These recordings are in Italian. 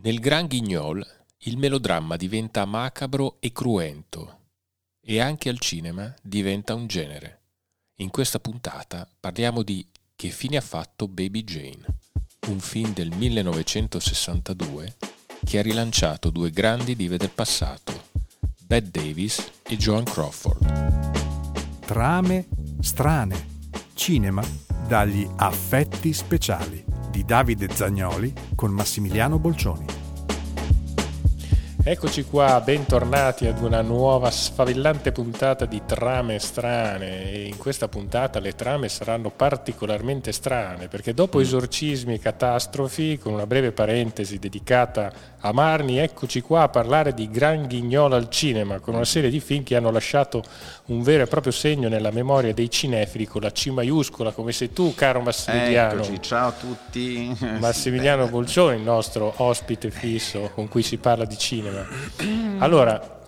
Nel Gran Guignol il melodramma diventa macabro e cruento e anche al cinema diventa un genere. In questa puntata parliamo di Che fine ha fatto Baby Jane, un film del 1962 che ha rilanciato due grandi dive del passato, Bette Davis e Joan Crawford. Trame strane. Cinema dagli affetti speciali di Davide Zagnoli con Massimiliano Bolcioni. Eccoci qua, bentornati ad una nuova sfavillante puntata di trame strane e in questa puntata le trame saranno particolarmente strane perché dopo esorcismi e catastrofi, con una breve parentesi dedicata a Marni, eccoci qua a parlare di Gran Ghignolo al cinema con una serie di film che hanno lasciato un vero e proprio segno nella memoria dei cinefili con la C maiuscola come sei tu caro Massimiliano. Eccoci, ciao a tutti. Massimiliano Bolcioni, il nostro ospite fisso con cui si parla di cinema. Allora,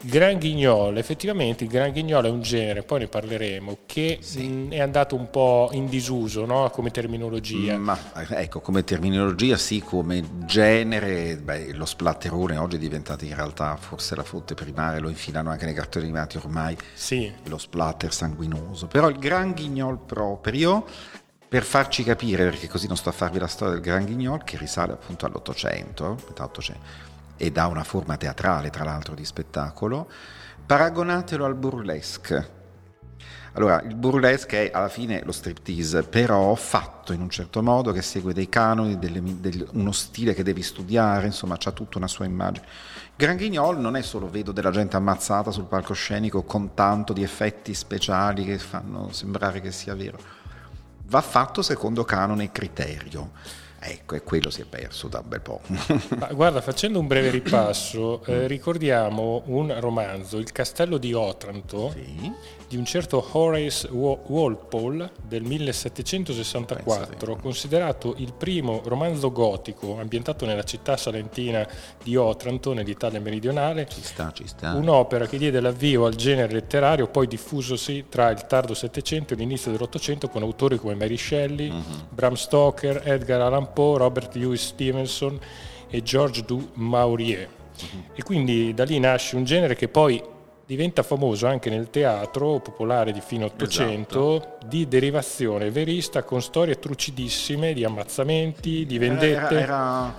Gran Guignol, effettivamente il Gran Guignol è un genere, poi ne parleremo, che sì. mh, è andato un po' in disuso no? come terminologia. Ma ecco, come terminologia sì, come genere, beh, lo splatterone oggi è diventato in realtà forse la fonte primaria, lo infilano anche nei cartoni animati ormai, sì. lo splatter sanguinoso. Però il Gran Guignol proprio per farci capire, perché così non sto a farvi la storia del Gran Guignol, che risale appunto all'Ottocento, metà Ottocento, ed ha una forma teatrale, tra l'altro, di spettacolo, paragonatelo al burlesque. Allora, il burlesque è alla fine lo striptease, però fatto in un certo modo che segue dei canoni, delle, del, uno stile che devi studiare, insomma, c'ha tutta una sua immagine. Gran Guignol non è solo vedo della gente ammazzata sul palcoscenico con tanto di effetti speciali che fanno sembrare che sia vero. Va fatto secondo canone e criterio. Ecco, e quello si è perso da un bel po'. Ma guarda, facendo un breve ripasso, eh, ricordiamo un romanzo, Il castello di Otranto, sì di un certo Horace Walpole del 1764, considerato il primo romanzo gotico ambientato nella città salentina di Otranto, nell'Italia meridionale. Ci sta, ci sta. Un'opera che diede l'avvio al genere letterario, poi diffusosi tra il tardo Settecento e l'inizio dell'Ottocento con autori come Mary Shelley, uh-huh. Bram Stoker, Edgar Allan Poe, Robert Louis Stevenson e George Du Maurier. E quindi da lì nasce un genere che poi diventa famoso anche nel teatro popolare di fine Ottocento esatto. di derivazione verista con storie trucidissime di ammazzamenti, di vendette. Era, era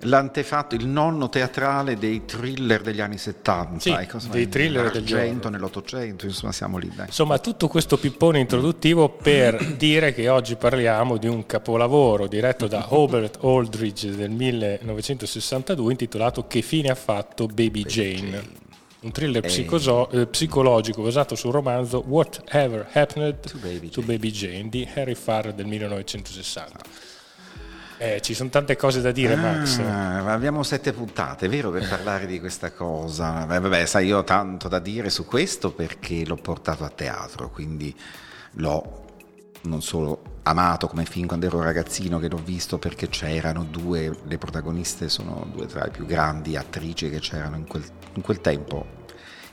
l'antefatto, il nonno teatrale dei thriller degli anni 70, sì, ecco, dei thriller degli nell'Ottocento, insomma siamo lì. Dai. Insomma, tutto questo pippone introduttivo per dire che oggi parliamo di un capolavoro diretto da Robert Aldridge del 1962 intitolato Che fine ha fatto Baby, Baby Jane. Jane un thriller psicoso- eh, psicologico basato sul romanzo Whatever Happened to Baby, to Baby Jane di Harry Farr del 1960. Eh, ci sono tante cose da dire, ah, Max. Abbiamo sette puntate, vero, per parlare di questa cosa. Beh, vabbè, sai, io ho tanto da dire su questo perché l'ho portato a teatro, quindi l'ho non solo amato come film quando ero ragazzino che l'ho visto perché c'erano due, le protagoniste sono due tra le più grandi attrici che c'erano in quel, in quel tempo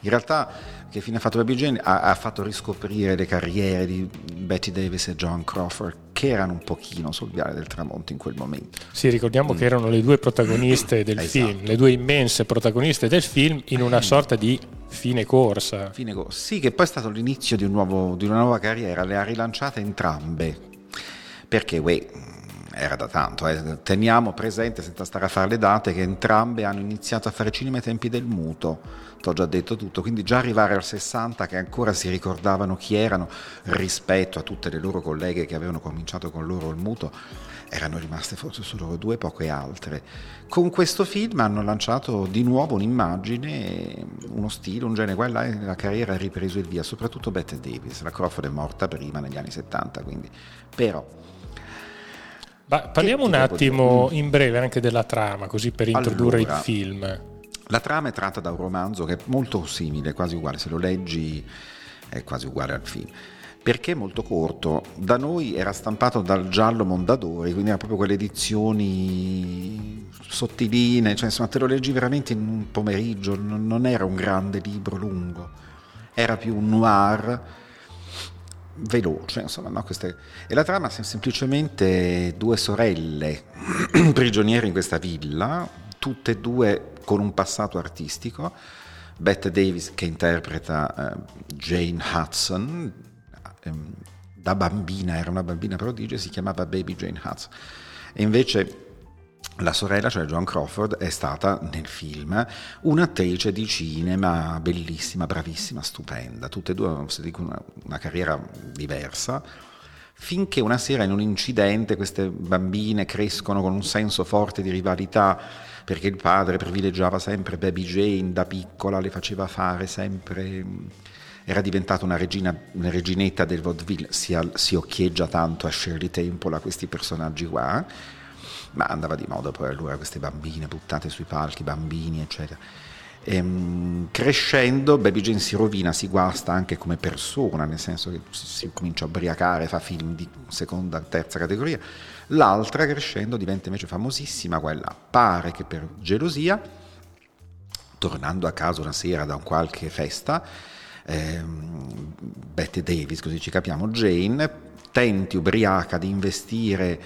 in realtà che fine ha fatto Baby Jane ha, ha, fatto riscoprire le carriere di Betty Davis e John Crawford che erano un pochino sul viale del tramonto in quel momento. Sì, ricordiamo mm. che erano le due protagoniste del esatto. film, le due immense protagoniste del film in una sorta di fine corsa. Fine corsa, sì, che poi è stato l'inizio di, un nuovo, di una nuova carriera, le ha rilanciate entrambe, perché uè, era da tanto, eh. teniamo presente senza stare a fare le date che entrambe hanno iniziato a fare cinema ai tempi del muto, ti ho già detto tutto, quindi già arrivare al 60 che ancora si ricordavano chi erano rispetto a tutte le loro colleghe che avevano cominciato con loro il muto, erano rimaste forse solo due, poche altre. Con questo film hanno lanciato di nuovo un'immagine, uno stile, un genere, quella e la carriera ha ripreso il via, soprattutto Bette Davis, la Crawford è morta prima negli anni 70, quindi. Però ma parliamo un attimo in breve anche della trama, così per introdurre allora, il film. La trama è tratta da un romanzo che è molto simile, quasi uguale, se lo leggi è quasi uguale al film. Perché è molto corto, da noi era stampato dal giallo Mondadori, quindi era proprio quelle edizioni sottiline, cioè insomma te lo leggi veramente in un pomeriggio, non era un grande libro lungo, era più un noir veloce, insomma, no? Queste... e la trama sono semplicemente due sorelle prigioniere in questa villa, tutte e due con un passato artistico. Bette Davis che interpreta eh, Jane Hudson, ehm, da bambina, era una bambina prodigio, si chiamava Baby Jane Hudson. E invece la sorella, cioè Joan Crawford, è stata nel film un'attrice di cinema bellissima, bravissima, stupenda. Tutte e due hanno una, una carriera diversa finché una sera in un incidente queste bambine crescono con un senso forte di rivalità perché il padre privilegiava sempre Baby Jane da piccola, le faceva fare sempre era diventata una, regina, una reginetta del vaudeville, si, si, occhieggia tanto a Shirley Temple, a questi personaggi qua, ma andava di moda poi allora queste bambine buttate sui palchi, bambini, eccetera. Ehm, crescendo Baby Jane si rovina, si guasta anche come persona, nel senso che si, si comincia a ubriacare, fa film di seconda, terza categoria. L'altra crescendo diventa invece famosissima, quella pare che per gelosia, tornando a casa una sera da un qualche festa, ehm, Betty Davis, così ci capiamo, Jane, tenti ubriaca di investire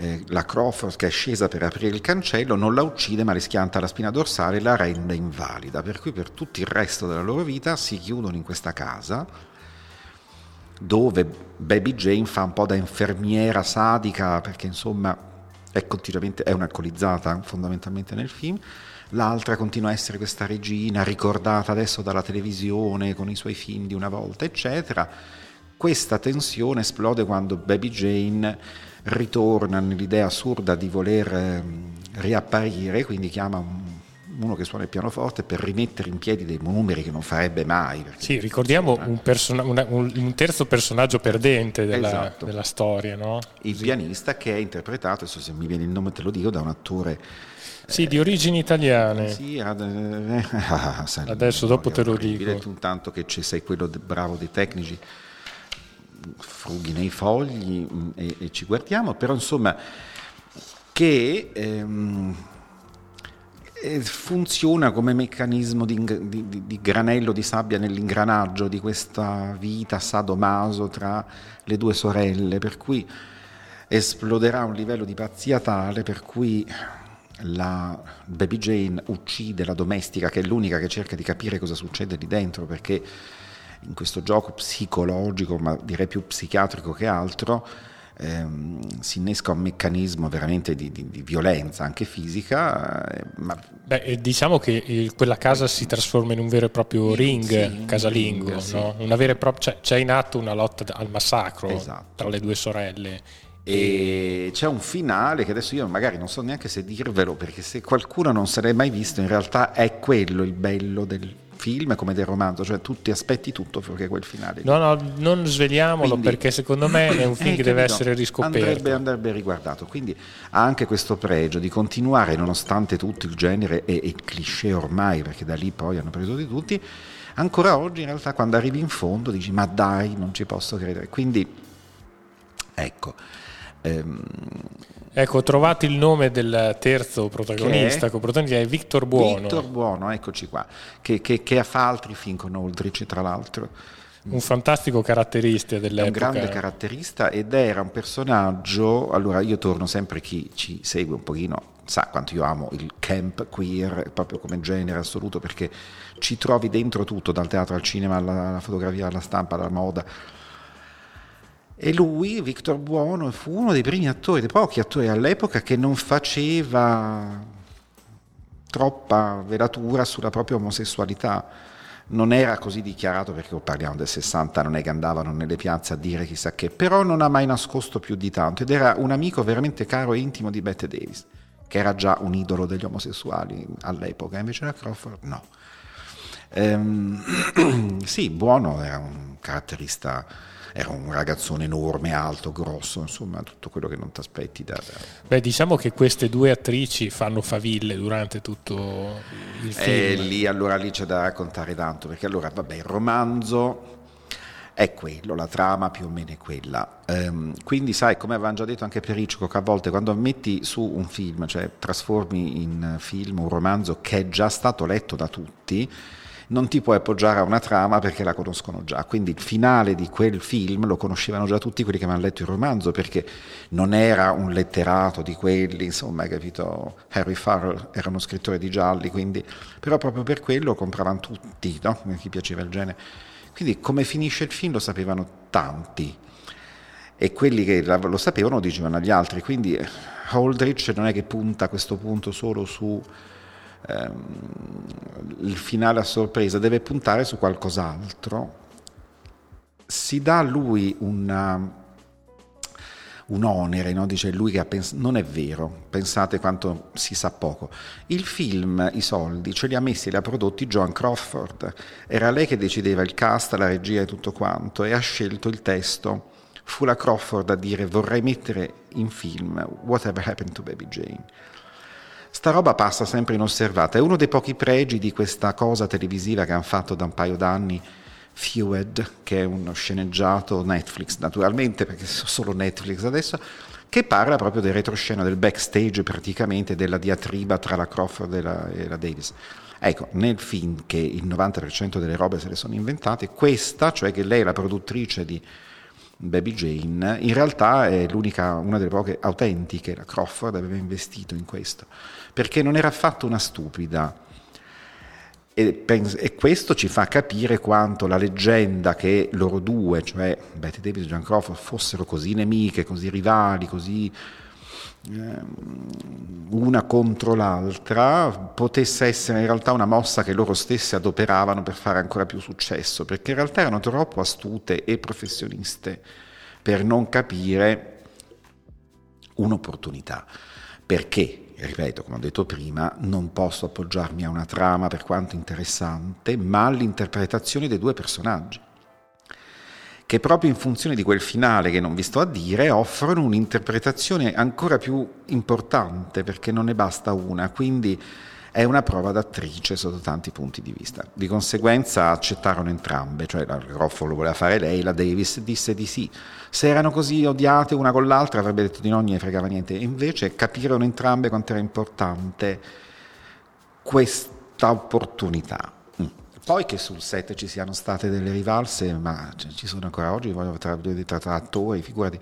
eh, la Crawford che è scesa per aprire il cancello non la uccide ma le schianta la spina dorsale e la rende invalida, per cui per tutto il resto della loro vita si chiudono in questa casa dove Baby Jane fa un po' da infermiera sadica perché insomma è continuamente è un'alcolizzata fondamentalmente nel film. L'altra continua a essere questa regina ricordata adesso dalla televisione con i suoi film di una volta eccetera. Questa tensione esplode quando Baby Jane ritorna nell'idea assurda di voler ehm, riapparire, quindi chiama uno che suona il pianoforte per rimettere in piedi dei numeri che non farebbe mai. Sì, ricordiamo un, person- una, un, un, terzo personaggio perdente della, esatto. della storia, no? Il sì. pianista che è interpretato, adesso se mi viene il nome te lo dico, da un attore... Sì, eh, di origini italiane. Sì, ad, eh, ah, adesso dopo te lo dico. Intanto che sei quello bravo dei tecnici frughi nei fogli mm, e, e ci guardiamo, però insomma che ehm, eh, funziona come meccanismo di, di, di, granello di sabbia nell'ingranaggio di questa vita sadomaso tra le due sorelle, per cui esploderà un livello di pazzia tale per cui la Baby Jane uccide la domestica che è l'unica che cerca di capire cosa succede lì dentro perché in questo gioco psicologico, ma direi più psichiatrico che altro, ehm, si innesca un meccanismo veramente di, di, di violenza, anche fisica. Eh, ma... Beh, diciamo che il, quella casa si trasforma in un vero e proprio ring, sì, casalingo, ring, sì. no? pro- cioè, c'è in atto una lotta al massacro esatto. tra le due sorelle. E c'è un finale che adesso io magari non so neanche se dirvelo, perché se qualcuno non se l'è mai visto, in realtà è quello il bello del film come del romanzo, cioè tu ti aspetti tutto fuorché quel finale. No, no, non svegliamolo quindi, perché secondo me è un film eh, che deve essere riscoperto. Andrebbe, andrebbe, riguardato, quindi ha anche questo pregio di continuare nonostante tutto il genere e il cliché ormai, perché da lì poi hanno preso di tutti, ancora oggi in realtà quando arrivi in fondo dici ma dai, non ci posso credere. Quindi ecco. Ehm, ecco, ho trovato il nome del terzo protagonista, è? protagonista è Victor Buono. Victor Buono, eccoci qua, che, che, che fa altri film con Aldrich, tra l'altro. Un fantastico caratterista dell'epoca. È un grande caratterista ed era un personaggio, allora io torno sempre chi ci segue un pochino, sa quanto io amo il camp queer proprio come genere assoluto perché ci trovi dentro tutto, dal teatro al cinema, alla, alla fotografia, alla stampa, alla moda e lui, Victor Buono, fu uno dei primi attori, dei pochi attori all'epoca che non faceva troppa velatura sulla propria omosessualità. Non era così dichiarato perché parliamo del 60, non è che andavano nelle piazze a dire chissà che, però non ha mai nascosto più di tanto ed era un amico veramente caro e intimo di Bette Davis, che era già un idolo degli omosessuali all'epoca, invece la Crawford no. Ehm, sì, Buono era un caratterista era un ragazzone enorme, alto, grosso, insomma tutto quello che non ti aspetti da, da... Beh, diciamo che queste due attrici fanno faville durante tutto il film. E lì, allora lì c'è da raccontare tanto, perché allora, vabbè, il romanzo è quello, la trama più o meno è quella. Um, quindi sai, come avevamo già detto anche per Hitchcock, a volte quando metti su un film, cioè trasformi in film un romanzo che è già stato letto da tutti, non ti puoi appoggiare a una trama perché la conoscono già. Quindi il finale di quel film lo conoscevano già tutti quelli che avevano letto il romanzo, perché non era un letterato di quelli, insomma, hai capito? Harry Farrell era uno scrittore di gialli, quindi, però proprio per quello compravano tutti, no? chi piaceva il genere. Quindi come finisce il film lo sapevano tanti e quelli che lo sapevano dicevano agli altri, quindi Holdridge non è che punta questo punto solo su ehm, il finale a sorpresa, deve puntare su qualcos'altro. Si dà a lui una, un onere, no? dice lui che ha pensato, non è vero, pensate quanto si sa poco. Il film, i soldi, ce li ha messi e li ha prodotti Joan Crawford, era lei che decideva il cast, la regia e tutto quanto e ha scelto il testo. Fu la Crawford a dire vorrei mettere in film Whatever Happened to Baby Jane. Sta roba passa sempre inosservata, è uno dei pochi pregi di questa cosa televisiva che hanno fatto da un paio d'anni Fewed, che è uno sceneggiato Netflix naturalmente, perché solo Netflix adesso, che parla proprio del retroscena, del backstage praticamente, della diatriba tra la Crawford e la, e la Davis. Ecco, nel film che il 90% delle robe se le sono inventate, questa, cioè che lei è la produttrice di Baby Jane, in realtà è l'unica, una delle poche autentiche, la Crawford aveva investito in questo, perché non era affatto una stupida. E, pens- e, questo ci fa capire quanto la leggenda che loro due, cioè Betty Davis e John Crawford, fossero così nemiche, così rivali, così una contro l'altra potesse essere in realtà una mossa che loro stesse adoperavano per fare ancora più successo, perché in realtà erano troppo astute e professioniste per non capire un'opportunità. Perché, ripeto, come ho detto prima, non posso appoggiarmi a una trama per quanto interessante, ma all'interpretazione dei due personaggi che proprio in funzione di quel finale che non vi sto a dire offrono un'interpretazione ancora più importante perché non ne basta una, quindi è una prova d'attrice sotto tanti punti di vista. Di conseguenza accettarono entrambe, cioè la Groffo lo voleva fare lei, la Davis disse di sì. Se erano così odiate una con l'altra avrebbe detto di no, non ne fregava niente. Invece capirono entrambe quanto era importante questa opportunità poi che sul set ci siano state delle rivalse, ma ci sono ancora oggi, voglio tra, tra, tra attori, figurati,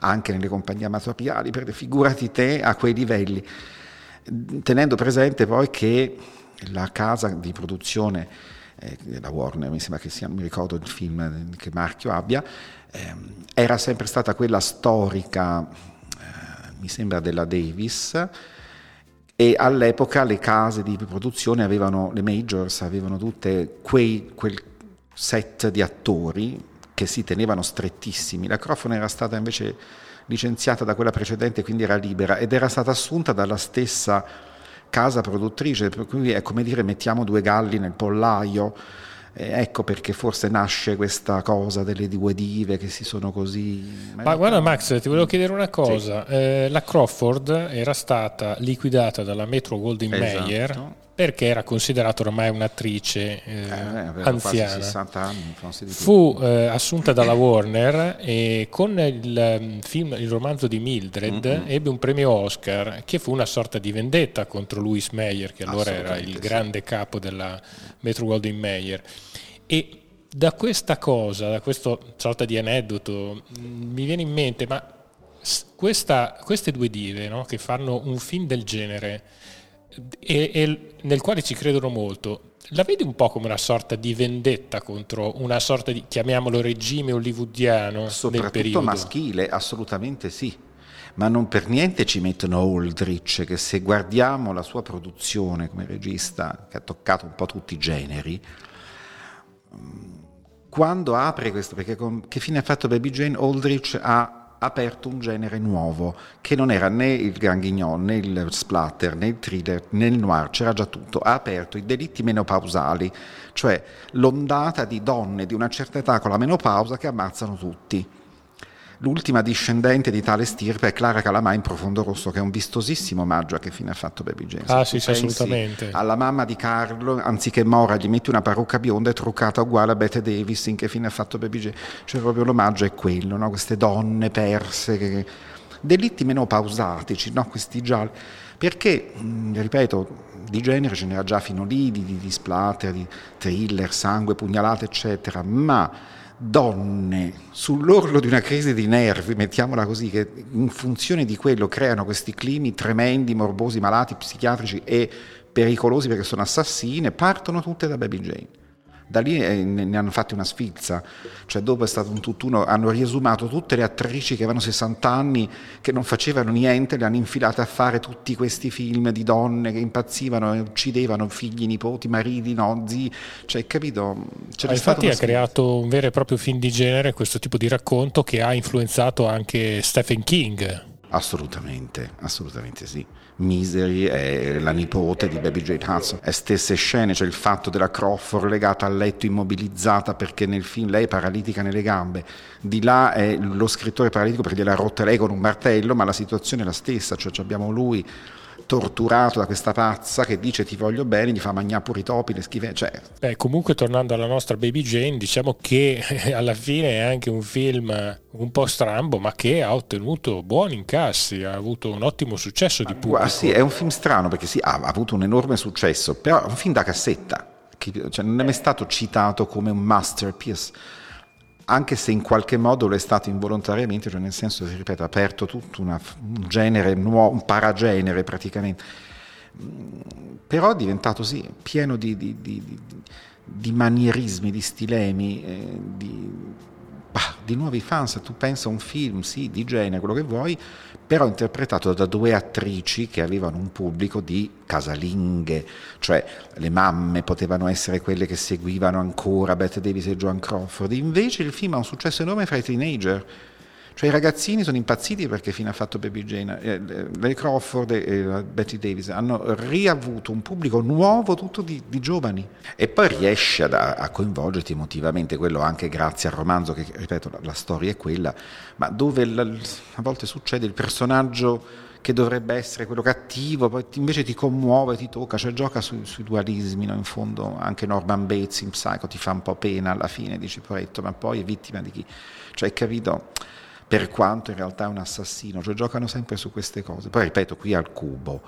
anche nelle compagnie amatoriali, figurati te a quei livelli, tenendo presente poi che la casa di produzione, eh, la Warner, mi sembra che sia, mi ricordo il film che marchio abbia, eh, era sempre stata quella storica, eh, mi sembra della Davis, e all'epoca le case di produzione avevano, le majors avevano tutte quei, quel set di attori che si tenevano strettissimi. La Crofone era stata invece licenziata da quella precedente, quindi era libera ed era stata assunta dalla stessa casa produttrice, cui è come dire mettiamo due galli nel pollaio ecco perché forse nasce questa cosa delle due dive che si sono così... Ma guarda Max, ti volevo chiedere una cosa. Sì. Eh, la Crawford era stata liquidata dalla Metro Goldwyn esatto. Mayer perché era considerata ormai un'attrice eh, eh, anziana. 60 anni, Fu eh, assunta dalla Warner e con il, ehm, film, il romanzo di Mildred mm-hmm. ebbe un premio Oscar che fu una sorta di vendetta contro Louis Mayer, che allora era il sì. grande capo della Metro Goldwyn Mayer. E da questa cosa, da questa sorta di aneddoto, mm, mi viene in mente, ma questa, queste due dive no, che fanno un film del genere e, e nel quale ci credono molto, la vedi un po' come una sorta di vendetta contro una sorta di, chiamiamolo, regime hollywoodiano Soprattutto del periodo? maschile, assolutamente sì. Ma non per niente ci mettono Aldrich, che se guardiamo la sua produzione come regista, che ha toccato un po' tutti i generi, quando apre questo, perché con, che fine ha fatto Baby Jane? Aldrich ha aperto un genere nuovo, che non era né il Grand Guignol, né il splatter, né il thriller, né il noir, c'era già tutto. Ha aperto i delitti menopausali, cioè l'ondata di donne di una certa età con la menopausa che ammazzano tutti. L'ultima discendente di tale stirpe è Clara Calamà in Profondo Rosso, che è un vistosissimo omaggio a che fine ha fatto Baby James. Ah, sì, sì, assolutamente. Alla mamma di Carlo, anziché Mora, gli metti una parrucca bionda e truccata uguale a Bette Davis, in che fine ha fatto Baby James. Cioè, proprio l'omaggio è quello, no? queste donne perse, che... delitti meno pausatici, no? questi gialli. Perché, ripeto, di genere ce n'era già fino lì, di, di splatter, di thriller, sangue, pugnalate, eccetera, ma donne sull'orlo di una crisi di nervi, mettiamola così, che in funzione di quello creano questi climi tremendi, morbosi, malati, psichiatrici e pericolosi perché sono assassine, partono tutte da Baby Jane da lì eh, ne hanno fatto una sfilza, cioè dopo è stato un tutt'uno, hanno riesumato tutte le attrici che avevano 60 anni, che non facevano niente, le hanno infilate a fare tutti questi film di donne che impazzivano e uccidevano figli, nipoti, mariti, nozzi, cioè capito? Ah, infatti ha creato un vero e proprio film di genere, questo tipo di racconto che ha influenzato anche Stephen King. Assolutamente, assolutamente sì. Misery è la nipote di Baby Jane Hudson. E stesse scene, c'è il fatto della Crawford legata al letto immobilizzata perché nel film lei è paralitica nelle gambe. Di là è lo scrittore paralitico perché gliela rotta lei con un martello, ma la situazione è la stessa, cioè abbiamo lui torturato da questa pazza che dice ti voglio bene, gli fa mangiare pure i topi, le schife, cioè... Beh, comunque tornando alla nostra Baby Jane, diciamo che alla fine è anche un film un po' strambo, ma che ha ottenuto buoni incassi, ha avuto un ottimo successo di pubblico. Ah, sì, è un film strano perché sì, ha avuto un enorme successo, però è un film da cassetta, cioè non è mai stato citato come un masterpiece anche se in qualche modo lo è stato involontariamente, cioè nel senso, si ripeto, ha aperto tutto una, un genere nuovo, un paragenere praticamente. Però è diventato sì, pieno di, di, di, di manierismi, di stilemi, eh, di, bah, di nuovi fans. Tu pensa a un film, sì, di genere, quello che vuoi, però interpretato da due attrici che avevano un pubblico di casalinghe, cioè le mamme potevano essere quelle che seguivano ancora Bette Davis e Joan Crawford, invece il film ha un successo enorme fra i teenager, cioè i ragazzini sono impazziti perché fino a fatto Baby Jane, eh, Lady Crawford e eh, Betty Davis hanno riavuto un pubblico nuovo tutto di, di giovani e poi riesce ad, a coinvolgerti emotivamente, quello anche grazie al romanzo che, ripeto, la, la storia è quella, ma dove la, a volte succede il personaggio che dovrebbe essere quello cattivo, poi invece ti commuove, ti tocca, cioè gioca su, sui dualismi, no? in fondo anche Norman Bates in Psycho ti fa un po' pena alla fine, dici poretto, ma poi è vittima di chi? Cioè, capito? Per quanto in realtà è un assassino, cioè giocano sempre su queste cose. Poi ripeto, qui al cubo.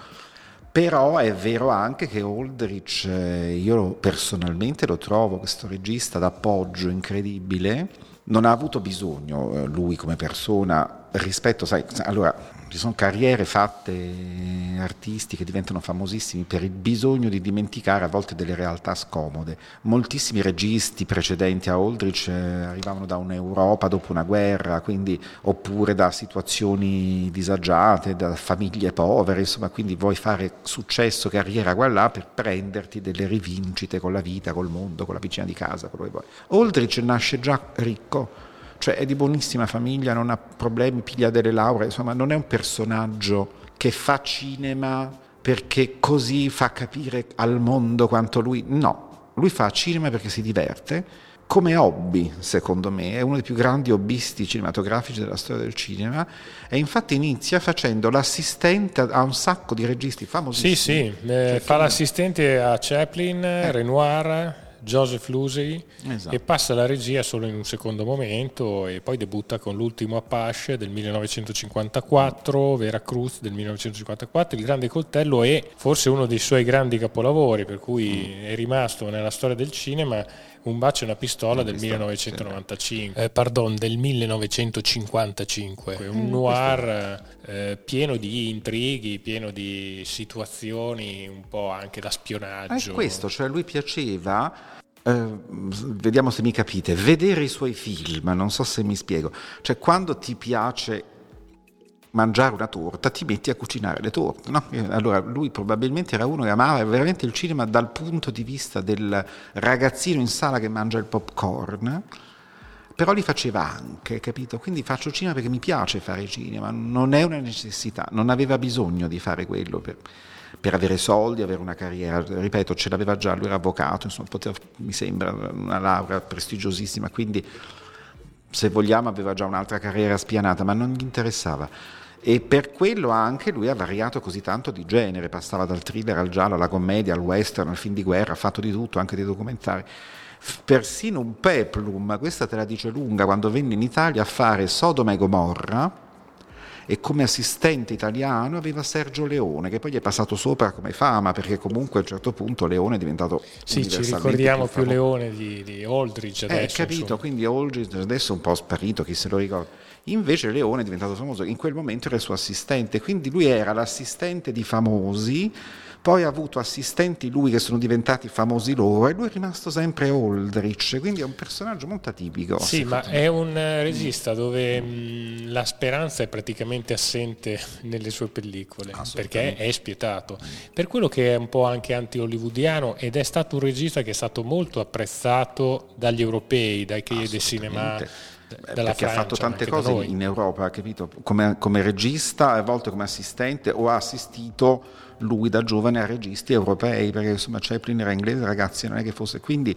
Però è vero anche che Aldrich, eh, io personalmente lo trovo questo regista d'appoggio incredibile, non ha avuto bisogno eh, lui come persona rispetto, sai, allora ci sono carriere fatte artisti che diventano famosissimi per il bisogno di dimenticare a volte delle realtà scomode. Moltissimi registi precedenti a Aldrich eh, arrivavano da un'Europa dopo una guerra, quindi, oppure da situazioni disagiate, da famiglie povere, insomma, quindi vuoi fare successo, carriera qua là per prenderti delle rivincite con la vita, col mondo, con la vicina di casa, quello che vuoi. Aldrich nasce già ricco cioè è di buonissima famiglia, non ha problemi, piglia delle lauree, insomma non è un personaggio che fa cinema perché così fa capire al mondo quanto lui, no, lui fa cinema perché si diverte, come hobby, secondo me, è uno dei più grandi hobbisti cinematografici della storia del cinema e infatti inizia facendo l'assistente a un sacco di registi famosissimi. Sì, sì, eh, fa l'assistente a Chaplin, eh. Renoir, Joseph Lucy esatto. e passa la regia solo in un secondo momento e poi debutta con l'ultimo Apache del 1954, Vera Cruz del 1954, Il Grande Coltello è forse uno dei suoi grandi capolavori per cui mm. è rimasto nella storia del cinema un bacio e una pistola del 1995, eh, pardon, del 1955, un noir eh, pieno di intrighi, pieno di situazioni un po' anche da spionaggio. È questo, cioè lui piaceva eh, vediamo se mi capite, vedere i suoi film, non so se mi spiego, cioè quando ti piace mangiare una torta ti metti a cucinare le torte, no? Allora lui probabilmente era uno che amava veramente il cinema dal punto di vista del ragazzino in sala che mangia il popcorn, però li faceva anche, capito? Quindi faccio cinema perché mi piace fare cinema, non è una necessità, non aveva bisogno di fare quello per per avere soldi, avere una carriera. Ripeto, ce l'aveva già, lui era avvocato, insomma, poteva, mi sembra una laurea prestigiosissima, quindi se vogliamo aveva già un'altra carriera spianata, ma non gli interessava. E per quello anche lui ha variato così tanto di genere, passava dal thriller al giallo, alla commedia, al western, al film di guerra, ha fatto di tutto, anche dei documentari. Persino un peplum, questa te la dice lunga, quando venne in Italia a fare Sodoma e Gomorra, e come assistente italiano aveva Sergio Leone, che poi gli è passato sopra come fama, perché comunque a un certo punto Leone è diventato Sì, ci ricordiamo più, più Leone di, di Aldridge eh, adesso. Eh, capito, insomma. quindi Aldridge adesso è un po' sparito, chi se lo ricorda. Invece Leone è diventato famoso, in quel momento era il suo assistente, quindi lui era l'assistente di famosi poi ha avuto assistenti lui che sono diventati famosi loro e lui è rimasto sempre Aldrich, quindi è un personaggio molto atipico. Sì, ma me. è un regista dove mh, la speranza è praticamente assente nelle sue pellicole, perché è spietato. Per quello che è un po' anche anti-hollywoodiano ed è stato un regista che è stato molto apprezzato dagli europei, dai che del cinema perché Francia, ha fatto tante cose in Europa, capito? Come, come, regista, a volte come assistente o ha assistito lui da giovane a registi europei, perché insomma Chaplin era inglese, ragazzi, non è che fosse quindi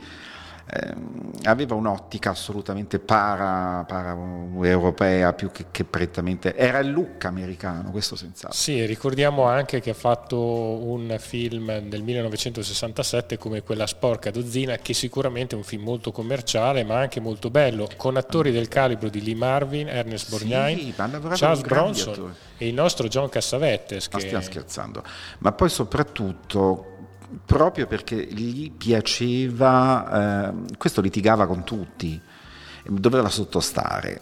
ehm, aveva un'ottica assolutamente para, para europea più che, che, prettamente era il look americano questo senz'altro. Sì ricordiamo anche che ha fatto un film del 1967 come quella sporca dozzina che sicuramente è un film molto commerciale ma anche molto bello con attori del calibro di Lee Marvin Ernest Borgnine sì, Charles Bronson e il nostro John Cassavetes che... stiamo scherzando. Ma poi soprattutto proprio perché gli piaceva, eh, questo litigava con tutti, doveva sottostare,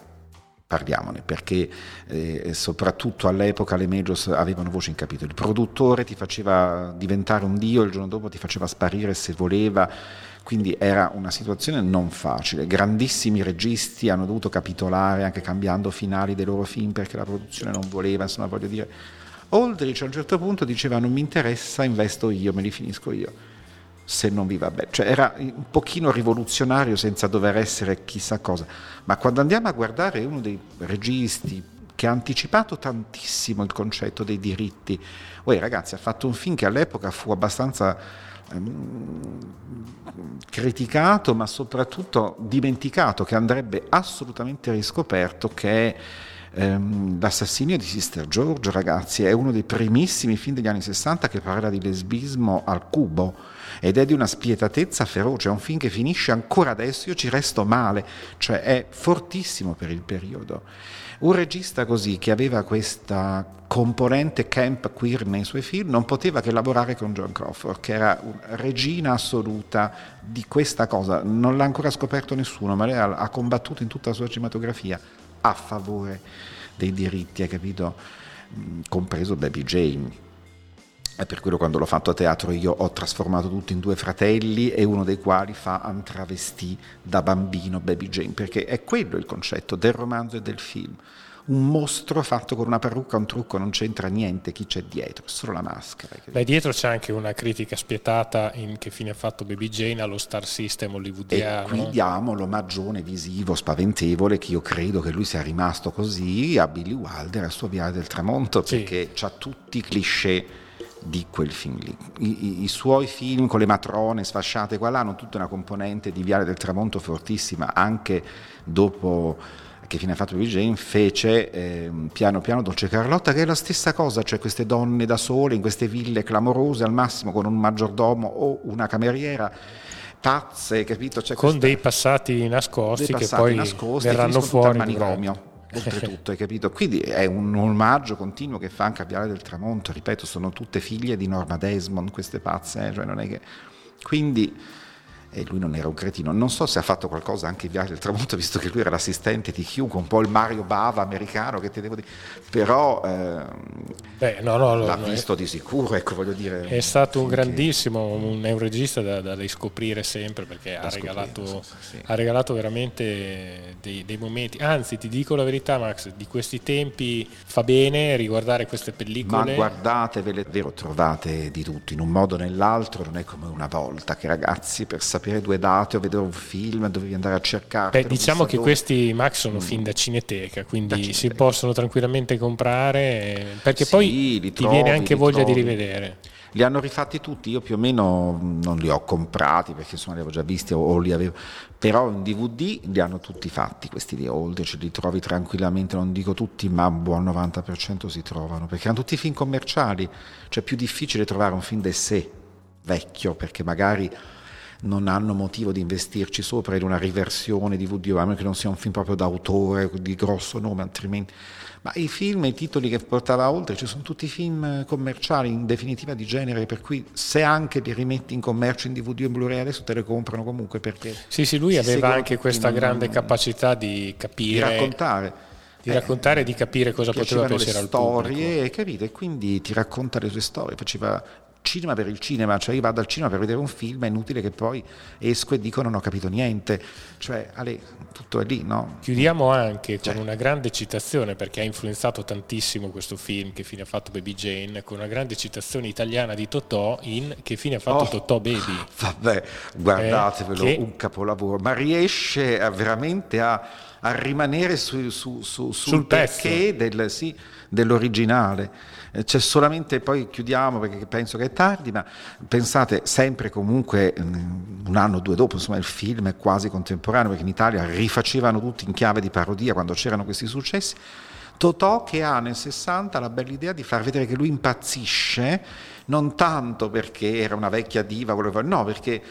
parliamone, perché eh, soprattutto all'epoca le majors avevano voce in capitolo, il produttore ti faceva diventare un dio, il giorno dopo ti faceva sparire se voleva, quindi era una situazione non facile, grandissimi registi hanno dovuto capitolare anche cambiando finali dei loro film perché la produzione non voleva, insomma voglio dire Aldrich a un certo punto diceva non mi interessa, investo io, me li finisco io, se non vi va bene. Cioè era un pochino rivoluzionario senza dover essere chissà cosa. Ma quando andiamo a guardare uno dei registi che ha anticipato tantissimo il concetto dei diritti, Uè, ragazzi ha fatto un film che all'epoca fu abbastanza ehm, criticato ma soprattutto dimenticato, che andrebbe assolutamente riscoperto, che ehm, L'assassinio di Sister George, ragazzi, è uno dei primissimi film degli anni 60 che parla di lesbismo al cubo ed è di una spietatezza feroce, è un film che finisce ancora adesso, io ci resto male, cioè è fortissimo per il periodo. Un regista così che aveva questa componente camp queer nei suoi film non poteva che lavorare con John Crawford, che era regina assoluta di questa cosa, non l'ha ancora scoperto nessuno, ma lei ha combattuto in tutta la sua cinematografia a favore dei diritti, hai capito? Mm, compreso Baby Jane. E per quello quando l'ho fatto a teatro io ho trasformato tutto in due fratelli e uno dei quali fa un travestì da bambino Baby Jane, perché è quello il concetto del romanzo e del film un mostro fatto con una parrucca, un trucco, non c'entra niente chi c'è dietro, solo la maschera. Beh, dietro c'è anche una critica spietata in che fine ha fatto Baby Jane allo star system hollywoodiano. E qui diamo l'omaggione visivo spaventevole che io credo che lui sia rimasto così a Billy Wilder, a suo Viale del Tramonto, perché sì. ha tutti i cliché di quel film lì. I, i, I, suoi film con le matrone sfasciate qua là hanno tutta una componente di Viale del Tramonto fortissima, anche dopo che fine ha fatto Billie Jane, fece eh, piano piano Dolce Carlotta, che è la stessa cosa, cioè queste donne da sole in queste ville clamorose, al massimo con un maggiordomo o una cameriera pazze, capito? C'è con questa... dei passati nascosti dei passati che poi nascosti, verranno fuori. manicomio. Oltretutto, hai capito? Quindi è un omaggio continuo che fa anche a Viale del Tramonto, ripeto, sono tutte figlie di Norma Desmond, queste pazze, eh? cioè non è che... Quindi e lui non era un cretino. Non so se ha fatto qualcosa anche in Viaggio del Tramonto, visto che lui era l'assistente di Hugh, un po' il Mario Bava americano, che ti devo dire. Però eh, Beh, no, no, l'ha no, visto è, di sicuro, ecco, voglio dire. È stato un grandissimo, un, è un regista da, da riscoprire sempre, perché ha regalato, sì, sì. ha regalato, veramente dei, dei, momenti. Anzi, ti dico la verità, Max, di questi tempi fa bene riguardare queste pellicole. Ma guardatevele, vero, trovate di tutto, in un modo o nell'altro, non è come una volta che ragazzi per sapere sapere due date o vedere un film, dovevi andare a cercare. Beh, diciamo che questi Max sono mm. film da cineteca, quindi da cineteca. si possono tranquillamente comprare perché sì, poi trovi, ti viene anche voglia trovi. di rivedere. Li hanno rifatti tutti, io più o meno non li ho comprati perché insomma li avevo già visti o, o li avevo, però in DVD li hanno tutti fatti questi di Old, ce li trovi tranquillamente, non dico tutti, ma un buon 90% si trovano, perché erano tutti film commerciali, cioè è più difficile trovare un film d'essè vecchio perché magari non hanno motivo di investirci sopra in una riversione di VDO, a meno che non sia un film proprio d'autore, di grosso nome, altrimenti... Ma i film, i titoli che portava oltre, ci sono tutti film commerciali, in definitiva di genere, per cui se anche li rimetti in commercio in DVD e in Blu-ray adesso te le comprano comunque perché... Sì, sì, lui aveva anche questa grande capacità di capire... Di raccontare di raccontare e di capire cosa poteva piacere al pubblico. storie, capite? E quindi ti racconta le sue storie, faceva cinema per il cinema, cioè io vado al cinema per vedere un film, è inutile che poi esco e dico non ho capito niente, cioè Ale, tutto è lì, no? Chiudiamo anche con cioè. una grande citazione perché ha influenzato tantissimo questo film che fine ha fatto Baby Jane, con una grande citazione italiana di Totò in Che fine ha fatto oh, Totò Baby. Vabbè, guardatevelo, eh, che... un capolavoro, ma riesce a, veramente a, a rimanere su, su, su, sul, perché del, sì, dell'originale eh, c'è solamente, poi chiudiamo perché penso che è tardi, ma pensate sempre comunque mm, un anno o due dopo, insomma il film è quasi contemporaneo perché in Italia rifacevano tutti in chiave di parodia quando c'erano questi successi. Totò che ha nel 60 la bella idea di far vedere che lui impazzisce, non tanto perché era una vecchia diva, no, perché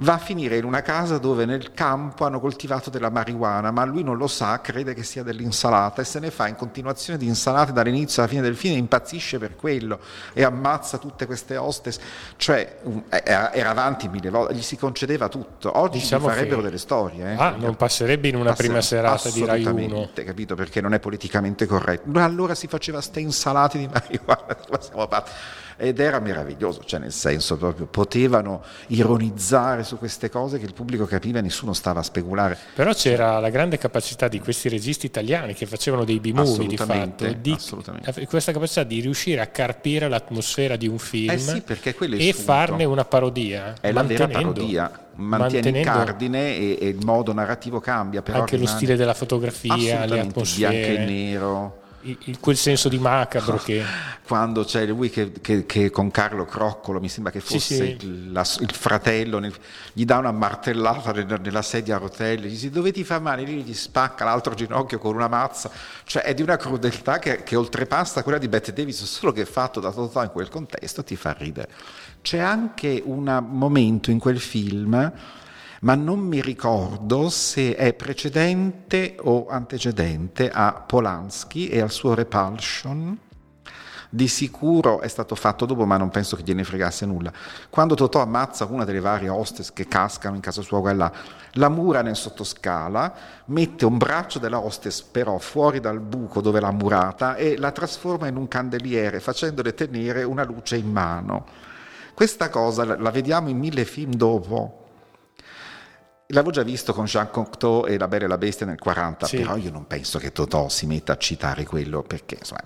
va a finire in una casa dove nel campo hanno coltivato della marijuana, ma lui non lo sa, crede che sia dell'insalata e se ne fa in continuazione di insalate dall'inizio alla fine del film, impazzisce per quello e ammazza tutte queste hostes, cioè era avanti mille volte, gli si concedeva tutto. Oggi diciamo farebbero delle storie. Eh? Ah, non passerebbe in una prima serata di Rai 1. capito? Perché non è politicamente corretto. Allora si faceva ste insalate di marijuana, ed era meraviglioso, cioè nel senso proprio potevano ironizzare su queste cose che il pubblico capiva e nessuno stava a speculare. Però c'era la grande capacità di questi registi italiani che facevano dei B-movie di fatto, di, questa capacità di riuscire a carpire l'atmosfera di un film eh sì, e farne una parodia. È la vera parodia mantiene il cardine e, e, il modo narrativo cambia. Anche rimane... lo stile della fotografia, le atmosfere. bianco e nero quel senso di macabro che... Quando c'è lui che, che, che, con Carlo Croccolo, mi sembra che fosse sì, sì. Il, la, il, fratello, nel, gli dà una martellata nella, nella sedia a rotelle, gli dice dove ti fa male? Lì gli spacca l'altro ginocchio con una mazza, cioè è di una crudeltà che, che oltrepassa quella di Bette Davis, solo che fatto da Totò in quel contesto ti fa ridere. C'è anche un momento in quel film ma non mi ricordo se è precedente o antecedente a Polanski e al suo Repulsion. Di sicuro è stato fatto dopo, ma non penso che gliene fregasse nulla. Quando Totò ammazza una delle varie hostess che cascano in casa sua, quella, la mura nel sottoscala, mette un braccio della hostess però fuori dal buco dove l'ha murata e la trasforma in un candeliere, facendole tenere una luce in mano. Questa cosa la vediamo in mille film dopo, L'avevo già visto con Jean Cocteau e La Bella e la Bestia nel 40, sì. però io non penso che Totò si metta a citare quello perché insomma,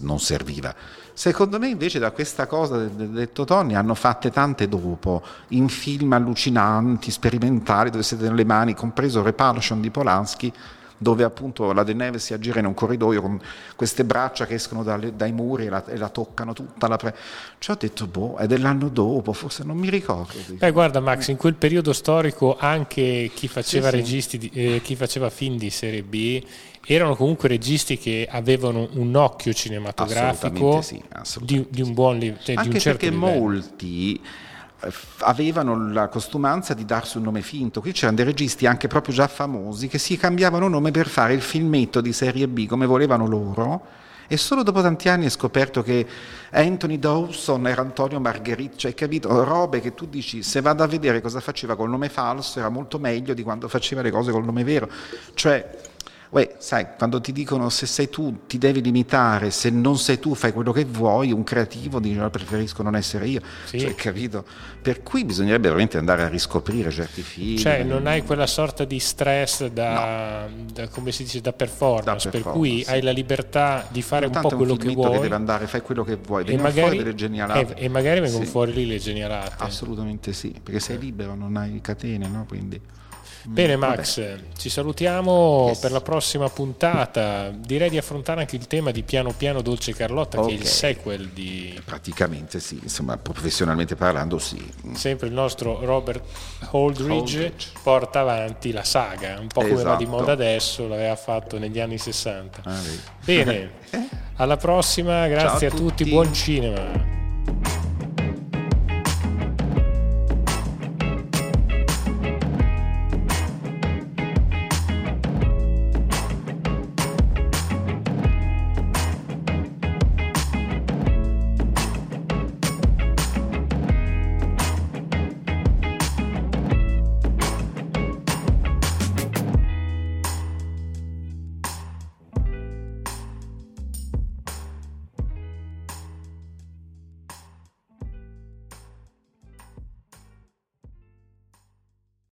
non serviva. Secondo me invece da questa cosa del, del Totò ne hanno fatte tante dopo, in film allucinanti, sperimentali, dove siete nelle mani, compreso Repulsion di Polanski, dove appunto la De Neve si aggira in un corridoio con queste braccia che escono dalle, dai muri e la, e la, toccano tutta. La pre... Cioè ho detto, boh, è dell'anno dopo, forse non mi ricordo. Eh, guarda Max, in quel periodo storico anche chi faceva, sì, registi, sì. Eh, chi faceva film di serie B erano comunque registi che avevano un occhio cinematografico sì, di, di, un buon livello. Cioè Anche un certo perché livello. molti avevano la costumanza di darsi un nome finto. Qui c'erano dei registi anche proprio già famosi che si cambiavano nome per fare il filmetto di serie B come volevano loro. E solo dopo tanti anni è scoperto che Anthony Dawson era Antonio Margherita, cioè capito? Robe che tu dici, se vado a vedere cosa faceva col nome falso era molto meglio di quando faceva le cose col nome vero. Cioè, Uè, sai, quando ti dicono se sei tu ti devi limitare, se non sei tu fai quello che vuoi, un creativo dice no, preferisco non essere io, sì. cioè, capito? Per cui bisognerebbe veramente andare a riscoprire certi film. Cioè non hai quella sorta di stress da, no. da come si dice, da performance, da performance per cui sì. hai la libertà di fare un po' quello che vuoi. che deve andare, fai quello che vuoi, e magari, fuori delle genialate. E, e magari vengono sì. fuori lì le genialate. Assolutamente sì, perché sei libero, non hai catene, no? Quindi... Bene Max, Vabbè. ci salutiamo yes. per la prossima puntata. Direi di affrontare anche il tema di Piano Piano Dolce Carlotta, okay. che è il sequel di... Praticamente sì, insomma professionalmente parlando sì. Sempre il nostro Robert Holdridge, Holdridge. porta avanti la saga, un po' come esatto. va di moda adesso, l'aveva fatto negli anni 60. Ah, Bene, alla prossima, grazie a, a tutti, buon cinema.